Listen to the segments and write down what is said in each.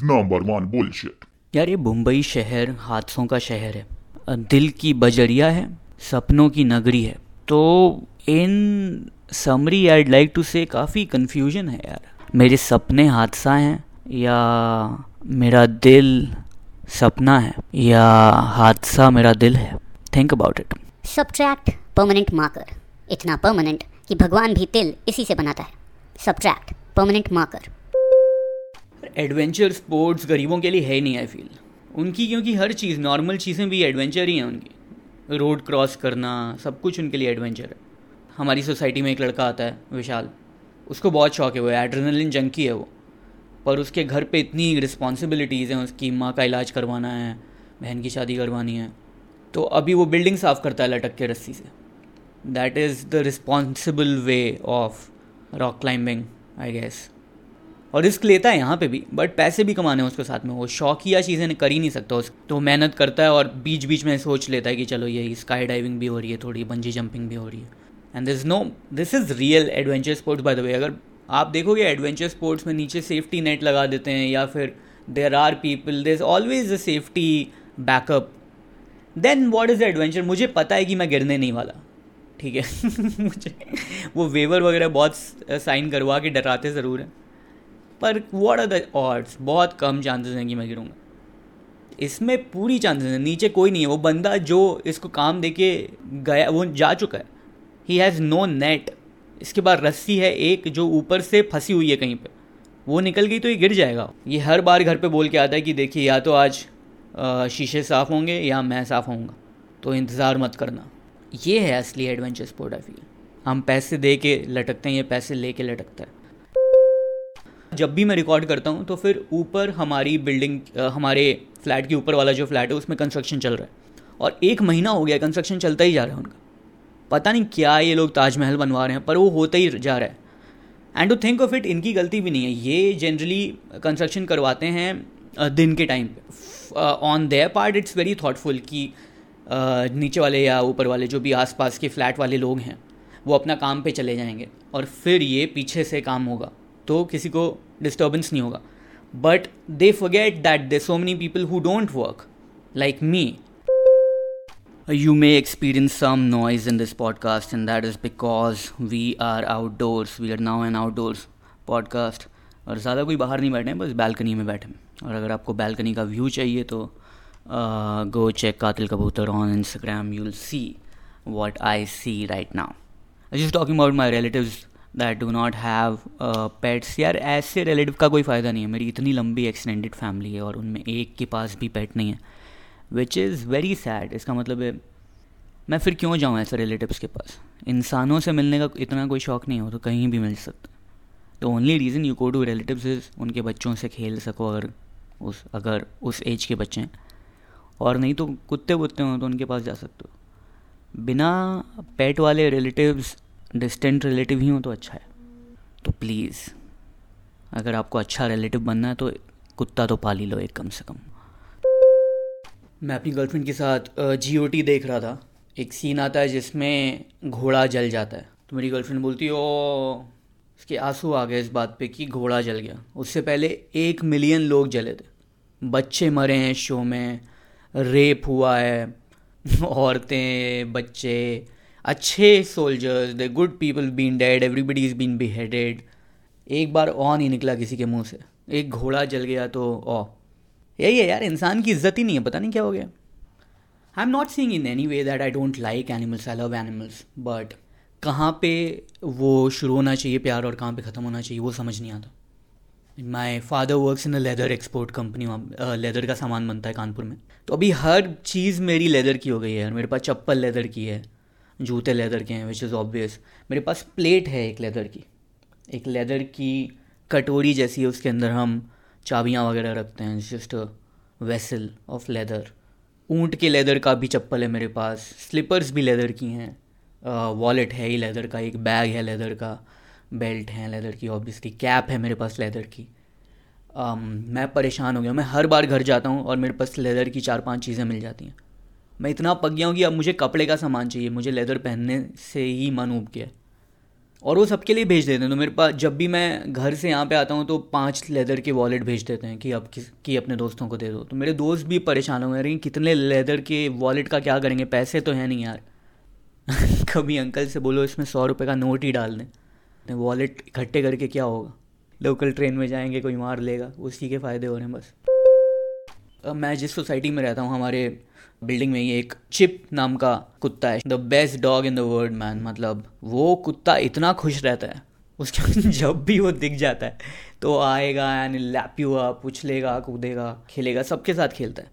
is number one bullshit. यार ये मुंबई शहर हादसों का शहर है। दिल की बजरिया है सपनों की नगरी है। तो in summary I like to say काफ़ी कन्फ्यूज़न है यार। मेरे सपने हादसा हैं या मेरा दिल सपना है या हादसा मेरा दिल है। Think about it subtract permanent marker इतना परमानेंट कि भगवान भी तिल इसी से बनाता है। Subtract permanent marker adventure sports गरीबों के लिए है ही नहीं आई फील उनकी, क्योंकि हर चीज़ नॉर्मल चीज़ें भी एडवेंचर ही हैं उनकी. रोड क्रॉस करना, सब कुछ उनके लिए एडवेंचर है. हमारी सोसाइटी में एक लड़का आता है, विशाल. उसको बहुत शौक है, वो एड्रेनलिन जंकी है वो. पर उसके घर पे इतनी रिस्पॉन्सिबिलिटीज़ हैं उसकी, माँ का इलाज करवाना है, बहन की शादी करवानी है. तो अभी वो बिल्डिंग साफ़ करता है लटक के रस्सी से. That is the responsible way of rock climbing I guess और रिस्क लेता है यहाँ पे भी बट पैसे भी कमाने हैं उसके साथ में। वो शौकिया चीज़ें कर ही नहीं सकता। उस तो मेहनत करता है और बीच बीच में सोच लेता है कि चलो ये स्काई डाइविंग भी हो रही है, थोड़ी बंजी जंपिंग भी हो रही है। And this no this is real adventure sports by the way अगर आप देखोगे एडवेंचर स्पोर्ट्स में नीचे सेफ्टी नेट लगा देते हैं या फिर there are people there is always a safety backup then what is the adventure मुझे पता है कि मैं गिरने नहीं वाला। ठीक है? मुझे वो वेवर वगैरह बहुत साइन करवा के डराते ज़रूर हैं। पर वॉट आर द बहुत कम चांसेस हैं कि मैं गिरूँगा। इसमें पूरी चांसेस हैं। नीचे कोई नहीं है। वो बंदा जो इसको काम दे के गया, वो जा चुका है। ही हैज़ नो नेट इसके बाद रस्सी है एक जो ऊपर से फंसी हुई है कहीं पे। वो निकल गई तो ये गिर जाएगा। ये हर बार घर पे बोल के आता है कि देखिए, या तो आज शीशे साफ़ होंगे या मैं साफ़ होऊँगा। तो इंतज़ार मत करना। ये है असली एडवेंचर स्पोर्ट आई फील हम पैसे दे के लटकते हैं, ये पैसे ले के लटकता है। जब भी मैं रिकॉर्ड करता हूँ तो फिर ऊपर हमारी बिल्डिंग हमारे फ्लैट के ऊपर वाला जो फ्लैट है, उसमें कंस्ट्रक्शन चल रहा है। और एक महीना हो गया कंस्ट्रक्शन चलता ही जा रहा है उनका। पता नहीं क्या ये लोग ताजमहल बनवा रहे हैं, पर वो होता ही जा रहा है। And to think of it इनकी गलती भी नहीं है। ये जनरली कंस्ट्रक्शन करवाते हैं दिन के टाइम पे। On their part it's very thoughtful कि नीचे वाले या ऊपर वाले, जो भी आसपास के फ्लैट वाले लोग हैं, वो अपना काम पे चले जाएँगे। और फिर ये पीछे से काम होगा। तो किसी को डिस्टर्बेंस नहीं होगा. But they forget that they so many people who don't work like me You may experience some noise in this podcast, and that is because we are outdoors. We are now an outdoors podcast. और ज़्यादा कोई बाहर नहीं बैठे हैं बस balcony में बैठे हैं। और अगर आपको बालकनी का व्यू चाहिए तो go check Katil Kabootar on Instagram you see what I see right now I just talking about my relatives that do not have pets यार, ऐसे रिलेटिव का कोई फ़ायदा नहीं है। मेरी इतनी लंबी एक्सटेंडेड फैमिली है और उनमें एक के पास भी पेट नहीं है विच इज़ वेरी सैड इसका मतलब है, मैं फिर क्यों जाऊँ ऐसे रिलेटिव्स के पास? इंसानों से मिलने का इतना कोई शौक नहीं हो तो कहीं भी मिल सकता। The only reason you go to relatives is उनके बच्चों से खेल सको अगर उस अगर उस एज के बच्चे हैं। और नहीं तो कुत्ते वुत्ते हों तो उनके पास जा सकते हो। बिना पेट वाले रिलेटिव्स डिस्टेंट रिलेटिव ही हों तो अच्छा है। तो प्लीज़ अगर आपको अच्छा रिलेटिव बनना है तो कुत्ता तो पाल लो एक कम से कम। मैं अपनी गर्लफ्रेंड के साथ जी ओ टी देख रहा था। एक सीन आता है जिसमें घोड़ा जल जाता है। तो मेरी गर्लफ्रेंड बोलती, ओ उसके आँसू आ गए इस बात पे कि घोड़ा जल गया। उससे पहले एक मिलियन लोग जले थे। बच्चे मरे हैं शो में। रेप हुआ है। औरतें, बच्चे अच्छे soldiers the good people been dead everybody is been beheaded एक बार ऑ नहीं निकला किसी के मुँह से। एक घोड़ा जल गया तो ओ यही है यार, इंसान की इज़्ज़त ही नहीं है, पता नहीं क्या हो गया। I am not saying in any way that I don't like animals I love animals but कहाँ पे वो शुरू होना चाहिए प्यार और कहाँ पे ख़त्म होना चाहिए, वो समझ नहीं आता। My father works in a leather export company वहाँ लेदर का सामान बनता है कानपुर में। तो अभी हर चीज़ मेरी लेदर की हो गई है, मेरे पास चप्पल लेदर की है। जूते लेदर के हैं विच इज़ ऑब्वियस मेरे पास प्लेट है एक लेदर की. एक लेदर की कटोरी जैसी है उसके अंदर हम चाबियाँ वगैरह रखते हैं. जस्ट वेसल ऑफ़ लेदर ऊँट के लेदर का भी चप्पल है मेरे पास. स्लीपर्स भी लेदर की हैं. वॉलेट है ही लेदर का. एक बैग है लेदर का. बेल्ट है लेदर की ऑब्वियसली कैप है मेरे पास लेदर की. Um, मैं परेशान हो गया मैं हर बार घर जाता हूँ और मेरे पास लेदर की चार पाँच चीज़ें मिल जाती हैं. मैं इतना पक गया हूँ कि अब मुझे कपड़े का सामान चाहिए, मुझे लेदर पहनने से ही मन उब गया। और वो सबके लिए भेज देते हैं। तो मेरे पास जब भी मैं घर से यहाँ पे आता हूँ तो पाँच लेदर के वॉलेट भेज देते हैं कि अब किस, कि अपने दोस्तों को दे दो। तो मेरे दोस्त भी परेशान हो गए कितने लेदर के वॉलेट का क्या करेंगे? पैसे तो हैं नहीं यार। कभी अंकल से बोलो, इसमें सौ रुपये का नोट ही डाल दें। वॉलेट इकट्ठे करके क्या होगा? लोकल ट्रेन में जाएँगे, कोई मार लेगा, उसी के फ़ायदे हो रहे हैं बस। मैं जिस सोसाइटी में रहता हूँ, हमारे बिल्डिंग में ही एक चिप नाम का कुत्ता है। The best dog in the world man मतलब वो कुत्ता इतना खुश रहता है। उसके जब भी वो दिख जाता है तो आएगा एंड लैप यू अप उछलेगा, कूदेगा, खेलेगा, सबके साथ खेलता है।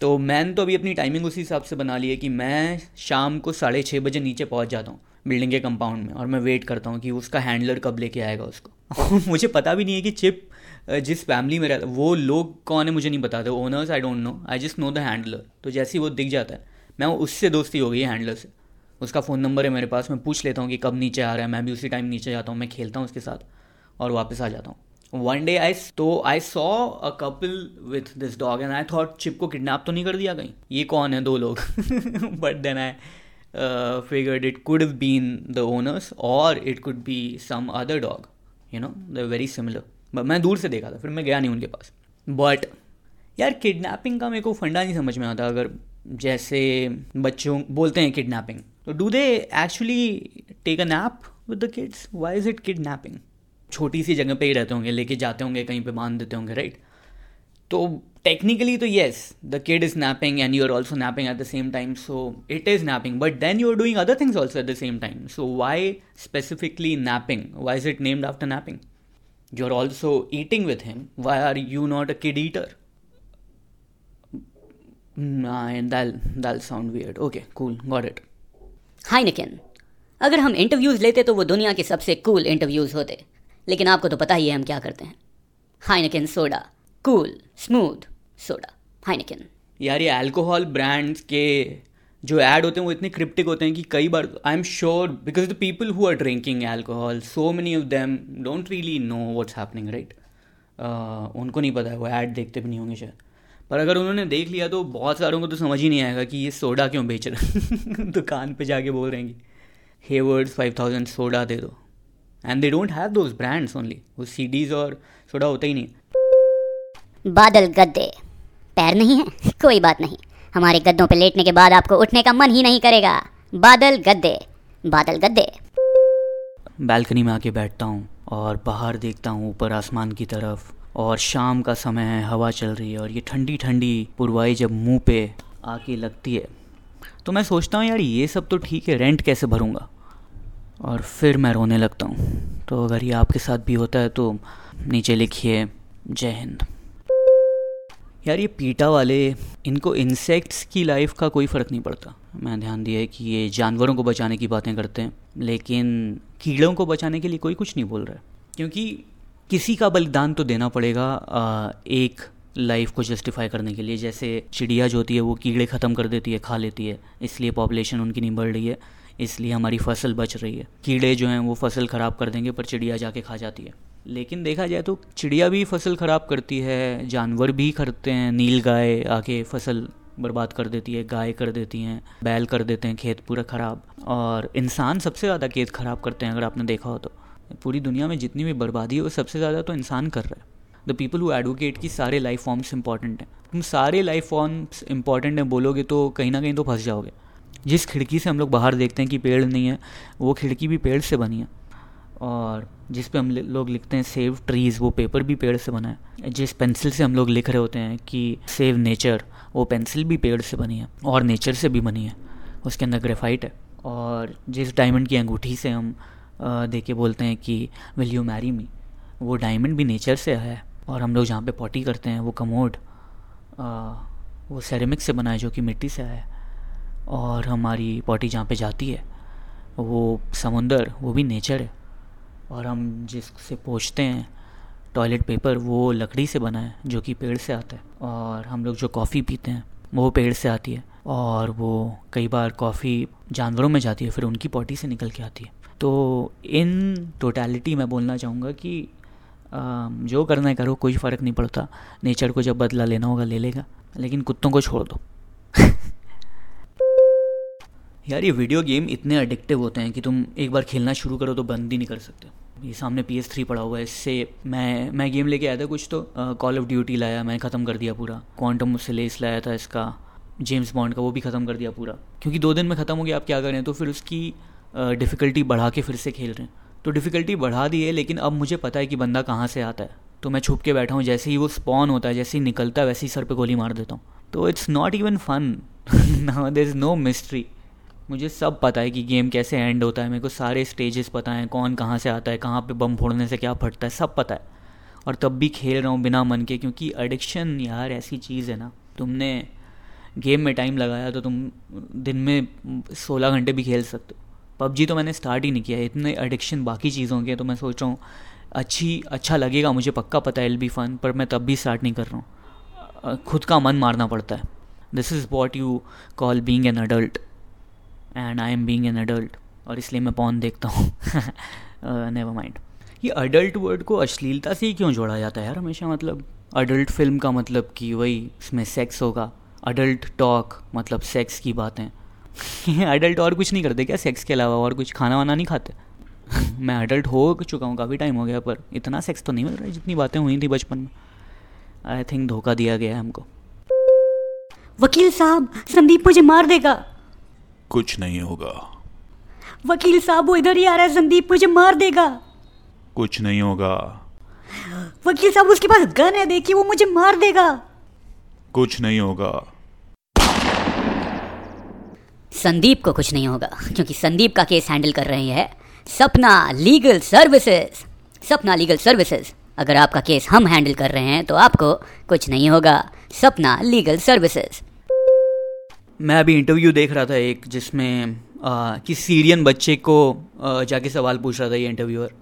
तो मैंने तो अभी अपनी टाइमिंग उसी हिसाब से बना ली है कि मैं शाम को साढ़े छः बजे नीचे पहुँच जाता हूँ बिल्डिंग के कंपाउंड में और मैं वेट करता हूँ कि उसका हैंडलर कब लेके आएगा उसको। मुझे पता भी नहीं है कि चिप जिस फैमिली में रहता, वो लोग कौन है मुझे नहीं बताते owners I don't know I just know the handler तो जैसे ही वो दिख जाता है, मैं उससे दोस्ती हो गई हैंडलर से। उसका फ़ोन नंबर है मेरे पास, मैं पूछ लेता हूँ कि कब नीचे आ रहा है, मैं भी उसी टाइम नीचे जाता हूँ, मैं खेलता हूँ उसके साथ और वापस आ जाता हूँ। वन डे आई तो I saw a couple with this dog and I thought Chip को किडनैप तो नहीं कर दिया कहीं? ये कौन है दो लोग? But then I figured it could been the owners और it could be some other dog you know the very similar मैं दूर से देखा था, फिर मैं गया नहीं उनके पास। बट यार किडनैपिंग का मेरे को फंडा नहीं समझ में आता, अगर जैसे बच्चों, बोलते हैं किडनैपिंग तो do they actually take a nap with the kids why is it kidnapping छोटी सी जगह पे ही रहते होंगे, लेके जाते होंगे, कहीं पे बाँध देते होंगे राइट तो टेक्निकली तो yes the kid is napping and you are also napping at the same time so it is napping but then you are doing other things also at the same time so why specifically napping why is it named after napping you're also eating with him. Why are you not a kid eater? Nah, and that'll, that'll sound weird. Okay, cool, got it. अगर हम interviews लेते तो वो दुनिया के सबसे cool interviews होते लेकिन आपको तो पता ही है हम क्या करते हैं hi Nikin soda cool smooth soda hi Nikin यार ये अल्कोहल ब्रांड्स के जो ऐड होते हैं, वो इतने क्रिप्टिक होते हैं कि कई बार I am sure because the people who are drinking alcohol so many of them don't really know what's happening right उनको नहीं पता है, वो ऐड देखते भी नहीं होंगे शायद। पर अगर उन्होंने देख लिया तो बहुत सारों को तो समझ ही नहीं आएगा कि ये सोडा क्यों बेच रहे दुकान पे जाके बोल रहे हैं कि हेवर्ड्स फाइव थाउज़ेंड सोडा दे दो। And they don't have those brands only वो सीडीज और सोडा होता ही नहीं। बादल गद्दे। पैर नहीं है? कोई बात नहीं। हमारे गद्दों पर लेटने के बाद आपको उठने का मन ही नहीं करेगा। बादल गद्दे बादल गद्दे। बालकनी में आके बैठता हूँ और बाहर देखता हूँ ऊपर आसमान की तरफ़ और शाम का समय है, हवा चल रही है और ये ठंडी ठंडी पुरवाई जब मुँह पे आके लगती है तो मैं सोचता हूँ, यार, ये सब तो ठीक है रेंट कैसे भरूँगा? और फिर मैं रोने लगता हूँ। तो अगर ये आपके साथ भी होता है तो नीचे लिखिए, जय हिंद। यार ये पीटा वाले, इनको इंसेक्ट्स की लाइफ का कोई फ़र्क नहीं पड़ता। मैं ध्यान दिया है कि ये जानवरों को बचाने की बातें करते हैं, लेकिन कीड़ों को बचाने के लिए कोई कुछ नहीं बोल रहा है। क्योंकि किसी का बलिदान तो देना पड़ेगा एक लाइफ को जस्टिफाई करने के लिए। जैसे चिड़िया जो होती है, वो कीड़े ख़त्म कर देती है, खा लेती है, इसलिए पॉपुलेशन उनकी नहीं बढ़ रही है, इसलिए हमारी फ़सल बच रही है। कीड़े जो हैं, वो फ़सल ख़राब कर देंगे, पर चिड़िया जाके खा जाती है। लेकिन देखा जाए तो चिड़िया भी फ़सल ख़राब करती है, जानवर भी करते हैं, नील गाय आके फ़सल बर्बाद कर देती है, गाय कर देती हैं, बैल कर देते हैं, खेत पूरा ख़राब। और इंसान सबसे ज़्यादा खेत ख़राब करते हैं, अगर आपने देखा हो तो। पूरी दुनिया में जितनी भी बर्बादी है, वो सबसे ज़्यादा तो इंसान कर रहा है। द पीपल हु एडवोकेट की सारे लाइफ फॉर्म्स इंपॉर्टेंट हैं। तुम सारे लाइफ फॉर्म्स इंपॉर्टेंट हैं बोलोगे तो कहीं ना कहीं तो फंस जाओगे। जिस खिड़की से हम लोग बाहर देखते हैं कि पेड़ नहीं है, वो खिड़की भी पेड़ से बनी है। और जिस पे हम लोग लिखते हैं सेव ट्रीज़ वो पेपर भी पेड़ से बना है। जिस पेंसिल से हम लोग लिख रहे होते हैं कि सेव नेचर वो पेंसिल भी पेड़ से बनी है और नेचर से भी बनी है। उसके अंदर ग्रेफाइट है और जिस डायमंड की अंगूठी से हम देख के बोलते हैं कि विल यू मैरी मी वो डायमंड भी नेचर से है और हम लोग जहाँ पे पॉटी करते हैं, वो कमोड वो सेरेमिक से बना है जो कि मिट्टी से है और हमारी पॉटी जहाँ पे जाती है, वो समुंदर, वो भी नेचर है। और हम जिससे पोछते हैं टॉयलेट पेपर वो लकड़ी से बना है, जो कि पेड़ से आता है। और हम लोग जो कॉफ़ी पीते हैं, वो पेड़ से आती है। और वो कई बार कॉफ़ी जानवरों में जाती है, फिर उनकी पॉटी से निकल के आती है। तो इन टोटलिटी मैं बोलना चाहूँगा कि जो करना है करो, कोई फ़र्क नहीं पड़ता। नेचर को जब बदला लेना होगा, ले लेगा। लेकिन कुत्तों को छोड़ दो। यार, ये वीडियो गेम इतने अडिक्टिव होते हैं कि तुम एक बार खेलना शुरू करो तो बंद ही नहीं कर सकते। ये सामने पी एस थ्री पड़ा हुआ है, इससे मैं मैं गेम लेके आया था कुछ तो कॉल ऑफ़ ड्यूटी लाया मैं ख़त्म कर दिया पूरा। क्वांटम लेस लाया था इसका जेम्स बॉन्ड का, वो भी ख़त्म कर दिया पूरा। क्योंकि दो दिन में ख़त्म हो गया, आप क्या करें तो फिर उसकी डिफ़िकल्टी बढ़ा के फिर से खेल रहे हैं। तो डिफ़िकल्टी बढ़ा दी है, लेकिन अब मुझे पता है कि बंदा कहाँ से आता है। तो मैं छुप के बैठा हूँ, जैसे ही वो स्पॉन होता है, जैसे ही निकलता है, वैसे ही सर पे गोली मार देता हूँ। तो it's not even fun now there is no mystery मुझे सब पता है कि गेम कैसे एंड होता है, मेरे को सारे स्टेजेस पता हैं, कौन कहाँ से आता है, कहाँ पे बम फोड़ने से क्या फटता है, सब पता है। और तब भी खेल रहा हूँ बिना मन के, क्योंकि एडिक्शन यार ऐसी चीज़ है ना। तुमने गेम में टाइम लगाया तो तुम दिन में सोलह घंटे भी खेल सकते हो। पबजी तो मैंने स्टार्ट ही नहीं किया इतने एडिक्शन बाकी चीज़ों के तो मैं सोच रहा हूँ, अच्छी अच्छा लगेगा मुझे, पक्का पता है एल बी फ़न पर मैं तब भी स्टार्ट नहीं कर रहा हूँ। खुद का मन मारना पड़ता है। This is what you call being an adult and I am being an adult और इसलिए मैं पॉन देखता हूँ। नेवर माइंड ये अडल्ट वर्ड को अश्लीलता से ही क्यों जोड़ा जाता है यार? हमेशा मतलब अडल्ट फ़िल्म का मतलब कि वही इसमें सेक्स होगा। अडल्ट टॉक मतलब सेक्स की बातें। अडल्ट और कुछ नहीं करते क्या सेक्स के अलावा? और कुछ खाना वाना नहीं खाते? मैं अडल्ट हो चुका हूँ, काफ़ी टाइम हो गया, पर इतना सेक्स तो नहीं मिल रहा है जितनी बातें हुई थी बचपन में। आई थिंक धोखा दिया गया है हमको। वकील साहब, संदीप मुझे मार देगा। कुछ नहीं होगा। वकील साहब वो इधर ही आ रहा है संदीप मुझे मार देगा। कुछ नहीं होगा। वकील साहब उसके पास गन है देखिए वो मुझे मार देगा। कुछ नहीं होगा। संदीप को कुछ नहीं होगा क्योंकि संदीप का केस हैंडल कर रहे हैं। Sapna legal services Sapna legal services. अगर आपका केस हम हैंडल कर रहे हैं तो आपको कुछ नहीं होगा। सपना लीगल सर्विसेज़। मैं अभी इंटरव्यू देख रहा था एक जिसमें कि सीरियन बच्चे को आ, जाके सवाल पूछ रहा था ये इंटरव्यूअर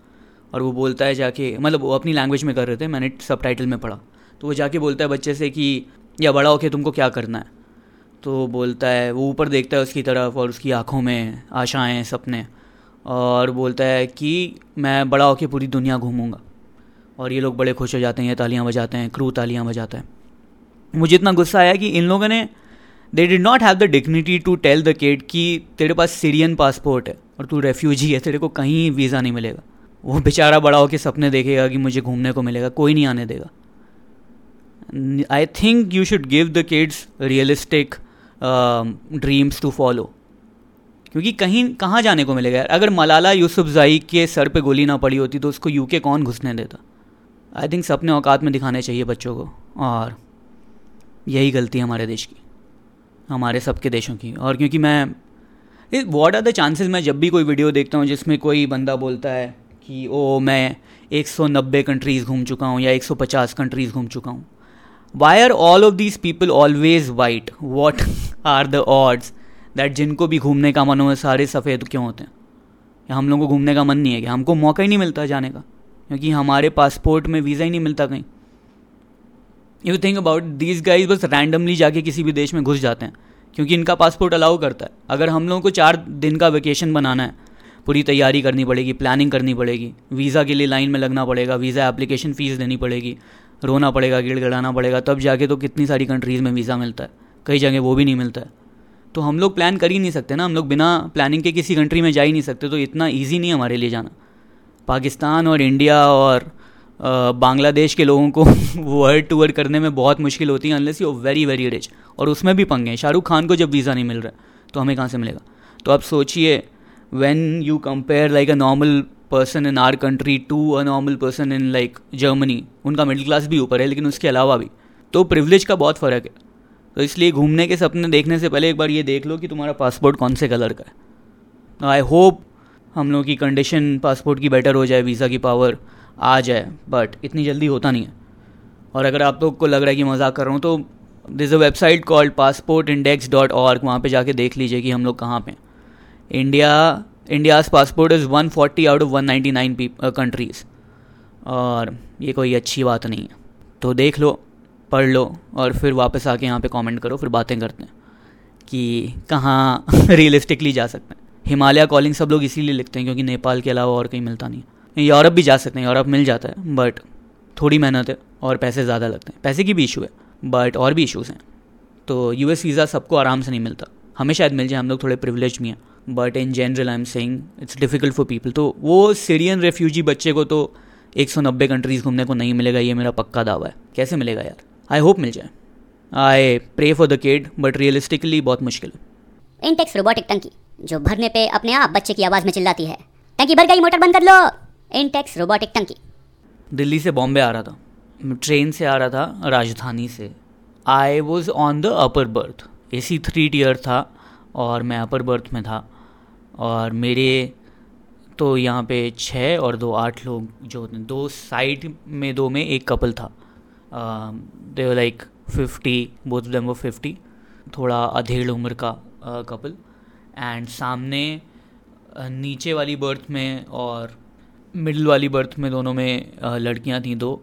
और वो बोलता है जाके मतलब वो अपनी लैंग्वेज में कर रहे थे मैंने सब टाइटल में पढ़ा। तो वो जाके बोलता है बच्चे से कि या बड़ा होके तुमको क्या करना है? तो बोलता है वो ऊपर देखता है उसकी तरफ़ और उसकी आँखों में आशाएँ सपने। और बोलता है कि मैं बड़ा होके पूरी दुनिया घूमूँगा। और ये लोग बड़े खुश हो जाते हैं तालियाँ बजाते हैं क्रू तालियाँ बजाते हैं। मुझे इतना गुस्सा आया कि इन लोगों ने they did not have the dignity to tell the kid कि तेरे पास सीरियन पासपोर्ट है और तू रेफ्यूजी है, तेरे को कहीं वीज़ा नहीं मिलेगा। वो बेचारा बड़ा होकर सपने देखेगा कि मुझे घूमने को मिलेगा, कोई नहीं आने देगा। I think you should give the kids realistic dreams to follow क्योंकि कहीं, कहाँ जाने को मिलेगा यार? अगर मलाला यूसुफजाई के सर पे गोली ना पड़ी होती तो उसको यूके कौन घुसने देता? आई थिंक सपने औकात में दिखाने चाहिए बच्चों को। और यही गलती है हमारे देश की। हमारे सबके देशों की। और क्योंकि मैं वॉट आर द चांसेस मैं जब भी कोई वीडियो देखता हूँ जिसमें कोई बंदा बोलता है कि ओ मैं 190 कंट्रीज़ घूम चुका हूँ या 150 कंट्रीज़ घूम चुका हूँ। Why are all of these people always white what are the odds that जिनको भी घूमने का मन हो, सारे सफ़ेद क्यों होते हैं? या हम लोगों को घूमने का मन नहीं है कि हमको मौका ही नहीं मिलता जाने का। क्योंकि हमारे पासपोर्ट में वीज़ा ही नहीं मिलता कहीं। You think about these guys बस रैंडमली जाके किसी भी देश में घुस जाते हैं, क्योंकि इनका पासपोर्ट अलाउ करता है। अगर हम लोगों को चार दिन का वेकेशन बनाना है, पूरी तैयारी करनी पड़ेगी प्लानिंग करनी पड़ेगी वीज़ा के लिए लाइन में लगना पड़ेगा वीज़ा एप्लीकेशन फ़ीस देनी पड़ेगी, रोना पड़ेगा, गिड़गड़ाना पड़ेगा, तब जाके तो कितनी सारी कंट्रीज़ में वीज़ा मिलता है, कई जगह वो भी नहीं मिलता है। तो हम लोग प्लान कर ही नहीं सकते ना, हम लोग बिना प्लानिंग के किसी कंट्री में जा ही नहीं सकते तो इतना ईजी नहीं हमारे लिए जाना। पाकिस्तान और इंडिया और बांग्लादेश के लोगों को वर्ल्ड टूर करने में बहुत मुश्किल होती है unless you very very rich और उसमें भी पंगे हैं। शाहरुख खान को जब वीज़ा नहीं मिल रहा तो हमें कहाँ से मिलेगा? तो आप सोचिए when you compare like a normal person in our country to a normal person in like Germany उनका मिडिल क्लास भी ऊपर है, लेकिन उसके अलावा भी। तो प्रिवलेज का बहुत फ़र्क है। तो इसलिए घूमने के सपने देखने से पहले एक बार ये देख लो कि तुम्हारा पासपोर्ट कौन से कलर का है। आई होप हम लोग की कंडीशन पासपोर्ट की बेटर हो जाए वीज़ा की पावर आ जाए बट इतनी जल्दी होता नहीं है। और अगर आप लोग को लग रहा है कि मज़ाक कर रहा हूँ तो this a website called passport index dot org वहाँ पर जाके देख लीजिए कि हम लोग कहाँ पे India India's passport is one forty out of one ninety nine countries और ये कोई अच्छी बात नहीं है। तो देख लो, पढ़ लो, और फिर वापस आके यहाँ पे कमेंट करो, फिर बातें करते हैं कि कहाँ रियलिस्टिकली जा सकते हैं। हिमालय कॉलिंग सब लोग इसीलिए लिखते हैं क्योंकि नेपाल के अलावा और कहीं मिलता नहीं है। यूरोप भी जा सकते हैं, यूरोप मिल जाता है बट थोड़ी मेहनत है और पैसे ज़्यादा लगते हैं। पैसे की भी इशू है बट और भी इशूज़ हैं। तो यूएस वीज़ा सबको आराम से नहीं मिलता। हमें शायद मिल जाए, हम लोग थोड़े प्रिविलेज भी हैं but in general I am saying it's difficult for people तो वो सीरियन रेफ्यूजी बच्चे को तो 190 कंट्रीज़ घूमने को नहीं मिलेगा, ये मेरा पक्का दावा है। कैसे मिलेगा यार? आई होप मिल जाए। I pray for the kid but realistically बहुत मुश्किल इंटेक्स रोबोटिक टंकी जो भरने पे अपने आप बच्चे की आवाज़ में चिल्लाती है। टंकी भर गई, मोटर बंद कर लो। इंटेक्स रोबोटिक टंकी दिल्ली से बॉम्बे आ रहा था। ट्रेन से आ रहा था, राजधानी से। I was on the upper berth A C three tier था और मैं अपर बर्थ में था। और मेरे तो यहाँ पे छः और दो आठ लोग जो होते हैं, दो साइड में, दो में एक कपल था। They like fifty both them वो फिफ्टी थोड़ा अधेड़ उम्र का कपल एंड सामने नीचे वाली बर्थ में और मिडिल वाली बर्थ में दोनों में लड़कियाँ थी दो।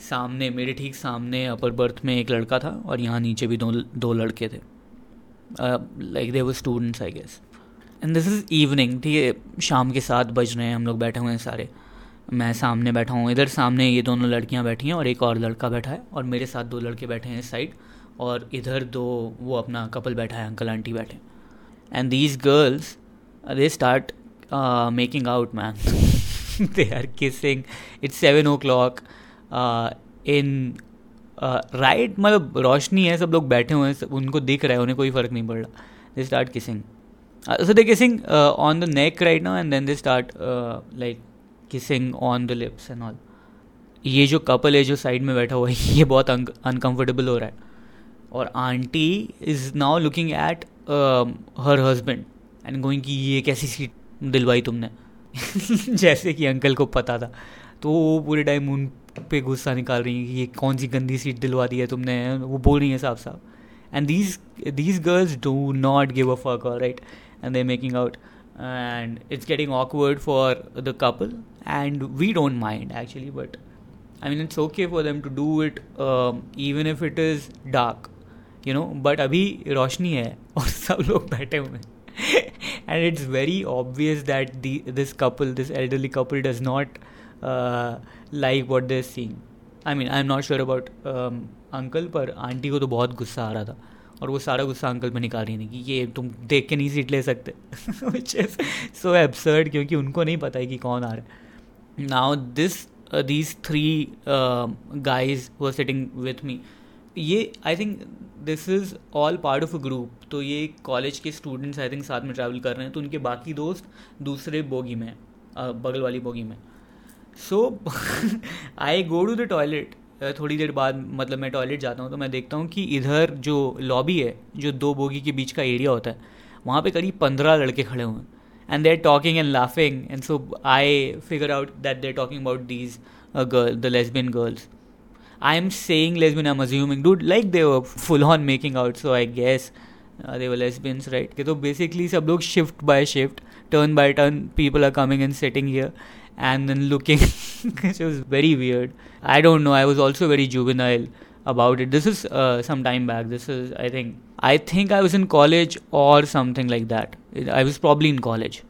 सामने, मेरे ठीक सामने, अपर बर्थ में एक लड़का था और यहाँ नीचे भी दो दो लड़के थे। लाइक दे वो students I guess and this is evening ठीक है? शाम के सात बज रहे हैं, हम लोग बैठे हुए हैं सारे। मैं सामने बैठा हूँ। इधर सामने ये दोनों लड़कियाँ बैठी हैं और एक और लड़का बैठा है और मेरे साथ दो लड़के बैठे हैं इस साइड और इधर दो, वो अपना कपल बैठा है अंकल आंटी बैठे and these girls they start making out man they are kissing it's seven o'clock in right मतलब रोशनी है, सब लोग बैठे हुए हैं उनको दिख रहा है, उन्हें कोई फ़र्क नहीं पड़ रहा। They start kissing so they kissing on the neck right now and then they start like kissing on the lips and all ये जो कपल है, जो साइड में बैठा हुआ है, ये बहुत अनकम्फर्टेबल हो रहा है। और aunty is now looking at her husband and going कि ये कैसी सीट दिलवाई तुमने? जैसे कि अंकल को पता था। तो वो पूरे टाइम उन पर गुस्सा निकाल रही हैं कि ये कौन सी गंदी सीट दिलवा दी है तुमने वो बोल रही है साफ़ साहब and these these girls do not give a fuck right and they making out and it's getting awkward for the couple and we don't mind actually but I mean it's okay for them to do it even if it is dark you know but अभी रोशनी है और सब लोग बैठे हुए हैं। and it's very obvious that the this couple this elderly couple does not uh, like what they're seeing i mean i'm not sure about um, uncle पर आंटी को तो बहुत गुस्सा आ रहा था और वो सारा गुस्सा अंकल पे निकाल रही थी कि ये तुम देख के नहीं सीट ले सकते विच इज़ सो एब्सर्ड क्योंकि उनको नहीं पता है कि कौन आ रहा है now this these three guys वो सिटिंग विथ मी ये I think this is all part of a group तो ये कॉलेज के स्टूडेंट्स आई थिंक साथ में ट्रैवल कर रहे हैं तो उनके बाकी दोस्त दूसरे बोगी में बगल वाली बोगी में। So I go to the toilet थोड़ी देर बाद मतलब मैं टॉयलेट जाता हूँ तो मैं देखता हूँ कि इधर जो लॉबी है, जो दो बोगी के बीच का एरिया होता है, वहाँ पे करीब पंद्रह लड़के खड़े हुए हैं। And they are talking and laughing and so I figure out that they are talking about these girl the lesbian girls I am saying lesbian I am assuming dude like they were full on making out so I guess they were lesbians right कि तो basically सब लोग shift by shift turn by turn people are coming and setting here and then looking which was very weird i don't know i was also very juvenile about it this is uh, some time back this is i think i think i was in college or something like that i was probably in college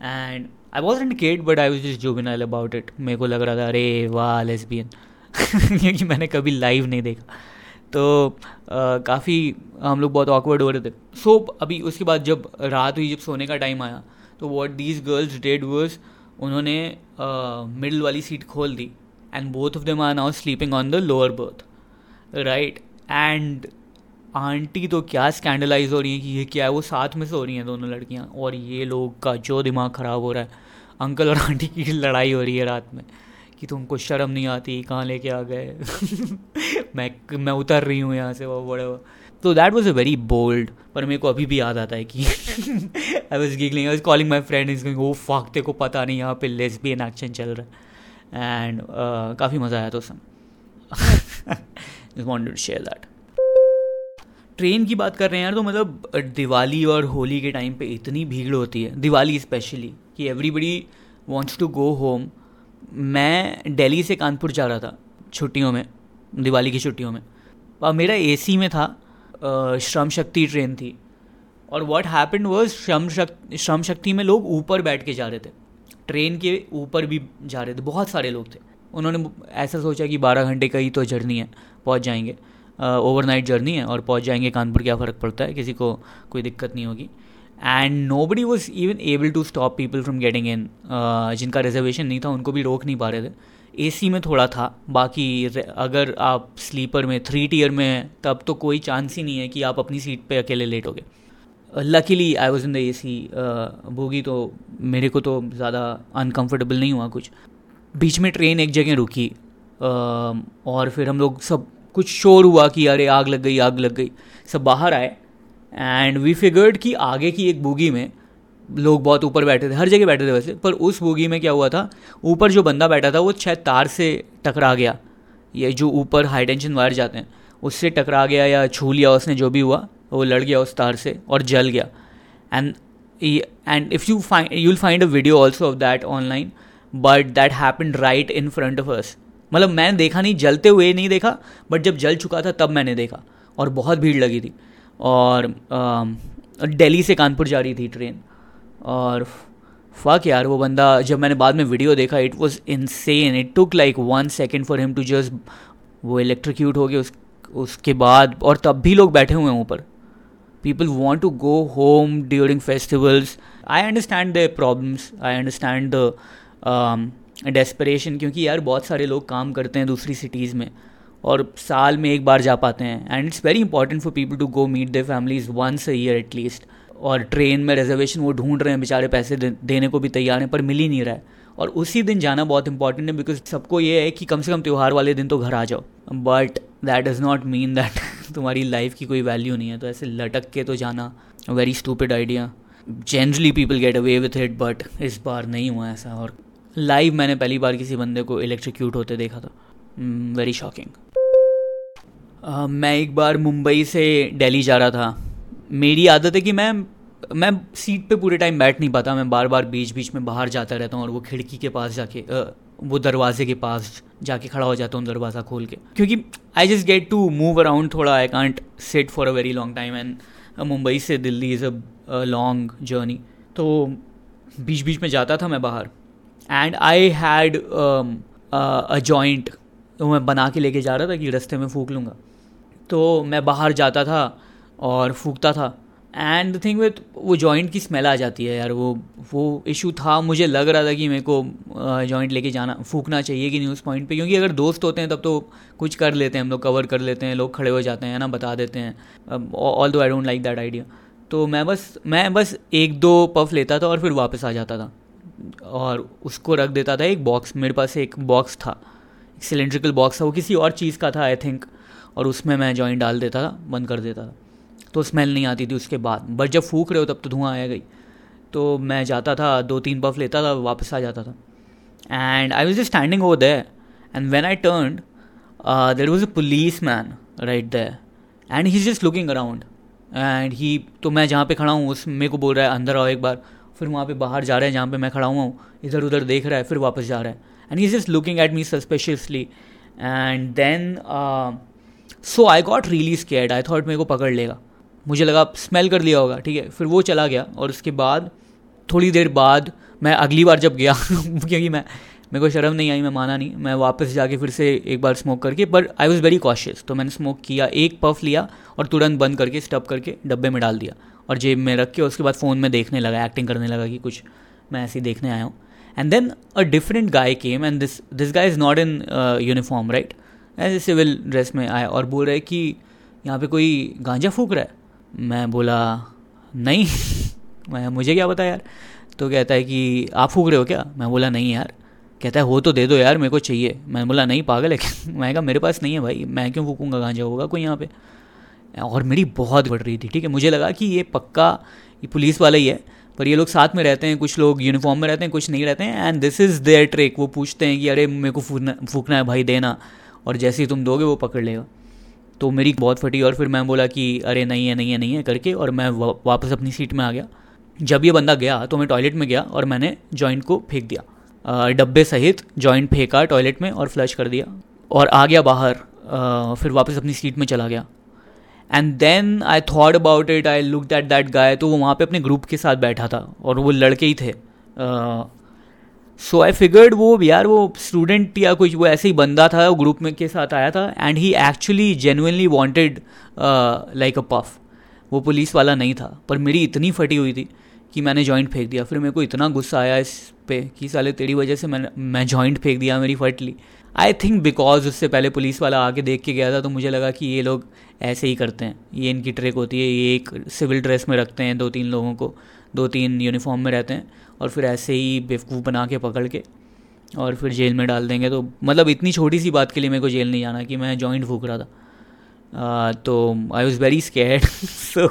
and I wasn't a kid but I was just juvenile about it मेरे को लग रहा था अरे वाह lesbian क्योंकि मैंने कभी लाइव नहीं देखा। तो काफ़ी हम लोग बहुत ऑकवर्ड हो रहे थे। सो so, अभी उसके बाद जब रात हुई जब सोने का टाइम आया तो what these girls did was उन्होंने मिडल वाली सीट खोल दी and both of them are now sleeping on the lower berth right and aunty तो क्या स्कैंडलाइज हो रही है कि ये क्या है? वो साथ में से हो रही हैं दोनों लड़कियाँ और ये लोग का जो दिमाग ख़राब हो रहा है। अंकल और आंटी की लड़ाई हो रही है रात में। कि तुमको शर्म नहीं आती कहाँ लेके आ गए? मैं मैं उतर रही हूँ यहाँ से वो बड़े तो that was a very bold पर मेरे को अभी भी याद आता है कि I was giggling I was calling my friend is going वो फाक को पता नहीं यहाँ पे लेसबियन एक्शन चल रहा है. एंड uh, काफ़ी मज़ा आया उस समय वॉन्ट शेयर दैट ट्रेन की बात कर रहे हैं यार तो मतलब दिवाली और होली के टाइम पे इतनी भीड़ होती है दिवाली स्पेशली कि everybody wants to go home मैं दिल्ली से कानपुर जा रहा था, छुट्टियों में, दिवाली की छुट्टियों में। और मेरा एसी में था श्रम शक्ति ट्रेन थी। और what happened was Shram Shakti Shram Shakti में लोग ऊपर बैठ के जा रहे थे। ट्रेन के ऊपर भी जा रहे थे, बहुत सारे लोग थे। उन्होंने ऐसा सोचा कि बारह घंटे का ही तो जर्नी है, पहुँच जाएँगे। ओवरनाइट जर्नी है और पहुँच जाएँगे कानपुर, क्या फ़र्क पड़ता है? किसी को कोई दिक्कत नहीं होगी। And nobody was even able to stop people from getting in जिनका रिजर्वेशन नहीं था उनको भी रोक नहीं पा रहे थे। AC में थोड़ा था बाकी अगर आप स्लीपर में थ्री टीयर में हैं तब तो कोई चांस ही नहीं है कि आप अपनी सीट पे अकेले लेट हो गए luckily I was in the A C bogie तो मेरे को तो ज़्यादा अनकम्फर्टेबल नहीं हुआ कुछ। बीच में ट्रेन एक जगह रुकी uh, और फिर हम लोग सब कुछ शोर हुआ कि अरे आग लग गई आग लग गई। सब बाहर आए एंड वी फिगर्ड कि आगे की एक बोगी में लोग बहुत ऊपर बैठे थे, हर जगह बैठे थे वैसे, पर उस बोगी में क्या हुआ था? ऊपर जो बंदा बैठा था, वो शायद तार से टकरा गया। ये जो ऊपर हाई टेंशन वायर जाते हैं, उससे टकरा गया या छू लिया उसने, जो भी हुआ, वो लड़ गया उस तार से और जल गया। And and if you find you'll find a video also of that online but that happen right in front of us मतलब मैंने देखा नहीं, जलते हुए नहीं देखा बट जब जल चुका था, तब मैंने देखा और बहुत भीड़ लगी थी। और दिल्ली से कानपुर जा रही थी ट्रेन। और फक यार वो बंदा जब मैंने बाद में वीडियो देखा it was insane it took like one second for him to just वो इलेक्ट्रिक्यूट हो गया उस उसके बाद और तब भी लोग बैठे हुए हैं ऊपर। People want to go home during festivals I understand the problems. I understand um, desperation क्योंकि यार बहुत सारे लोग काम करते हैं दूसरी सिटीज़ में। और साल में एक बार जा पाते हैं। And it's very important for people to go meet their families once a year at least और ट्रेन में रिजर्वेशन वो ढूंढ रहे हैं बेचारे पैसे देने को भी तैयार हैं पर मिल ही नहीं रहा है। और उसी दिन जाना बहुत इंपॉर्टेंट है बिकॉज़ सबको ये है कि कम से कम त्यौहार वाले दिन तो घर आ जाओ। But that does not mean that तुम्हारी लाइफ की कोई वैल्यू नहीं है। तो ऐसे लटक के तो जाना very stupid idea generally people get away with it but इस बार नहीं हुआ ऐसा। और लाइव मैंने पहली बार किसी बंदे को इलेक्ट्रिक्यूट होते देखा था। वेरी mm, शॉकिंग मैं एक बार मुंबई से दिल्ली जा रहा था। मेरी आदत है कि मैं मैं सीट पे पूरे टाइम बैठ नहीं पाता। मैं बार बार बीच बीच में बाहर जाता रहता हूँ और वो खिड़की के पास जाके वो दरवाजे के पास जाके खड़ा हो जाता हूँ दरवाज़ा खोल के। क्योंकि I just get to move around थोड़ा। I can't sit for a very long time and Mumbai से Delhi is a long journey तो बीच बीच में जाता था मैं बाहर। And I had a joint मैं बना के लेके जा रहा था कि रास्ते में फूक लूँगा। तो मैं बाहर जाता था और फूकता था। एंड द थिंग विथ वो जॉइंट की स्मेल आ जाती है यार, वो वो इशू था। मुझे लग रहा था कि मेरे को जॉइंट लेके जाना, फूकना चाहिए कि नहीं उस पॉइंट पे। क्योंकि अगर दोस्त होते हैं तब तो कुछ कर लेते हैं, हम लोग कवर कर लेते हैं, लोग खड़े हो जाते हैं ना, बता देते हैं। Although I don't like that idea तो मैं बस मैं बस एक दो पफ लेता था और फिर वापस आ जाता था। और उसको रख देता था एक बॉक्स मेरे पास एक बॉक्स था। सिलेंड्रिकल बॉक्स था, वो किसी और चीज़ का था आई थिंक और उसमें मैं जॉइंट डाल देता था, बंद कर देता था। तो स्मेल नहीं आती थी उसके बाद। बट जब फूक रहे हो, तब तो धुआँ आया गई। तो मैं जाता था दो तीन पफ लेता था, वापस आ जाता था। And I was just standing over there and when I turn there was a policeman right there and he is just looking around and he तो मैं जहाँ पे खड़ा हूँ, उस मेरे को बोल रहा है, अंदर आओ एक बार। फिर वहाँ पे बाहर जा रहा है, जहाँ पे मैं खड़ा हुआ हूँ। इधर उधर देख रहा है, फिर वापस जा रहा है। And he is just looking at me suspiciously and then so I got really scared I thought मेरे को पकड़ लेगा। मुझे लगा स्मेल कर लिया होगा, ठीक है? फिर वो चला गया और उसके बाद, थोड़ी देर बाद मैं अगली बार जब गया, क्योंकि मैं, मेरे को शर्म नहीं आई, मैं माना नहीं। मैं वापस जाके फिर से एक बार स्मोक करके पर आई वॉज़ वेरी कॉशियस तो मैंने स्मोक किया, एक पफ लिया और तुरंत बंद करके स्टप करके डब्बे में डाल दिया और जेब में रख के उसके बाद फ़ोन में देखने लगा एक्टिंग करने लगा कि कुछ मैं ऐसे ही देखने आया हूँ। And then a different guy came and this this guy is not in uniform right a civil dress में आया और बोल रहे कि यहाँ पे कोई गांजा फूक रहा है। मैं बोला, नहीं। मैं, मुझे क्या पता यार? तो कहता है कि, आप फूक रहे हो क्या? मैं बोला, नहीं यार। कहता है, हो तो दे दो यार, मेरे को चाहिए। मैं बोला, नहीं, पागल है मैं कहा, मेरे पास नहीं है भाई, मैं क्यों फूकूँगा? गांजा होगा कोई यहाँ पे। और मेरी बहुत बढ़ रही थी, ठीक है? मुझे लगा कि ये पक्का ये पुलिस वाला ही है, पर ये लोग साथ में रहते हैं, कुछ लोग यूनिफॉर्म में रहते हैं, कुछ नहीं रहते हैं and this is their trick वो पूछते हैं कि, अरे, मेरे को फूकना फूकना है भाई, देना। और जैसे ही तुम दोगे वो पकड़ लेगा। तो मेरी बहुत फटी और फिर मैं बोला कि, अरे, नहीं है नहीं है नहीं है, करके और मैं वापस अपनी सीट में आ गया। जब ये बंदा गया तो मैं टॉयलेट में गया और मैंने जॉइंट को फेंक दिया। डब्बे सहित जॉइंट फेंका टॉयलेट में और फ्लश कर दिया और आ गया बाहर। फिर वापस अपनी सीट में चला गया। And then I thought about it I look that that guy तो वो वहाँ पे अपने ग्रुप के साथ बैठा था और वो लड़के ही थे। सो आई फिगर्ड वो यार वो स्टूडेंट या कुछ वो ऐसे ही बंदा था, वो ग्रुप में के साथ आया था and he actually genuinely wanted like a puff वो पुलिस वाला नहीं था, पर मेरी इतनी फटी हुई थी कि मैंने जॉइंट फेंक दिया। फिर मेरे को इतना गुस्सा आया इस पे कि साले तेरी वजह से मैंने, मैं जॉइंट फेंक दिया मेरी फट ली आई थिंक बिकॉज़ उससे पहले पुलिस वाला आके देख के गया था तो मुझे लगा कि ये लोग ऐसे ही करते हैं। ये इनकी ट्रिक होती है, ये एक सिविल ड्रेस में रखते हैं दो तीन लोगों को। दो तीन यूनिफॉर्म में रहते हैं और फिर ऐसे ही बेवकूफ़ बना के पकड़ के और फिर जेल में डाल देंगे। तो मतलब इतनी छोटी सी बात के लिए मेरे को जेल नहीं जाना कि मैं जॉइंट फूक रहा था। तो I was very scared so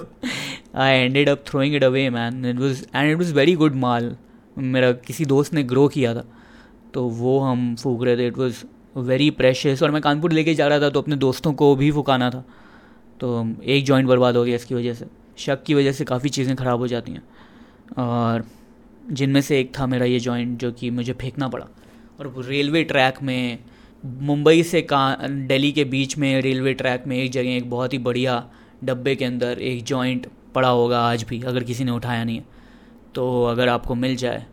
I ended up throwing it away man it was and it was very good माल। मेरा किसी दोस्त ने ग्रो किया था तो वो हम फूक रहे थे। इट वॉज़ वेरी प्रेशियस और मैं कानपुर लेके जा रहा था तो अपने दोस्तों को भी फुकाना था। तो एक जॉइंट बर्बाद हो गया इसकी वजह से। शक की वजह से काफ़ी चीज़ें ख़राब हो जाती हैं। और जिनमें से एक था मेरा ये जॉइंट जो कि मुझे फेंकना पड़ा। और रेलवे ट्रैक में मुंबई से का दिल्ली के बीच में रेलवे ट्रैक में एक जगह एक बहुत ही बढ़िया डब्बे के अंदर एक जॉइंट पड़ा होगा आज भी अगर किसी ने उठाया नहीं है। तो अगर आपको मिल जाए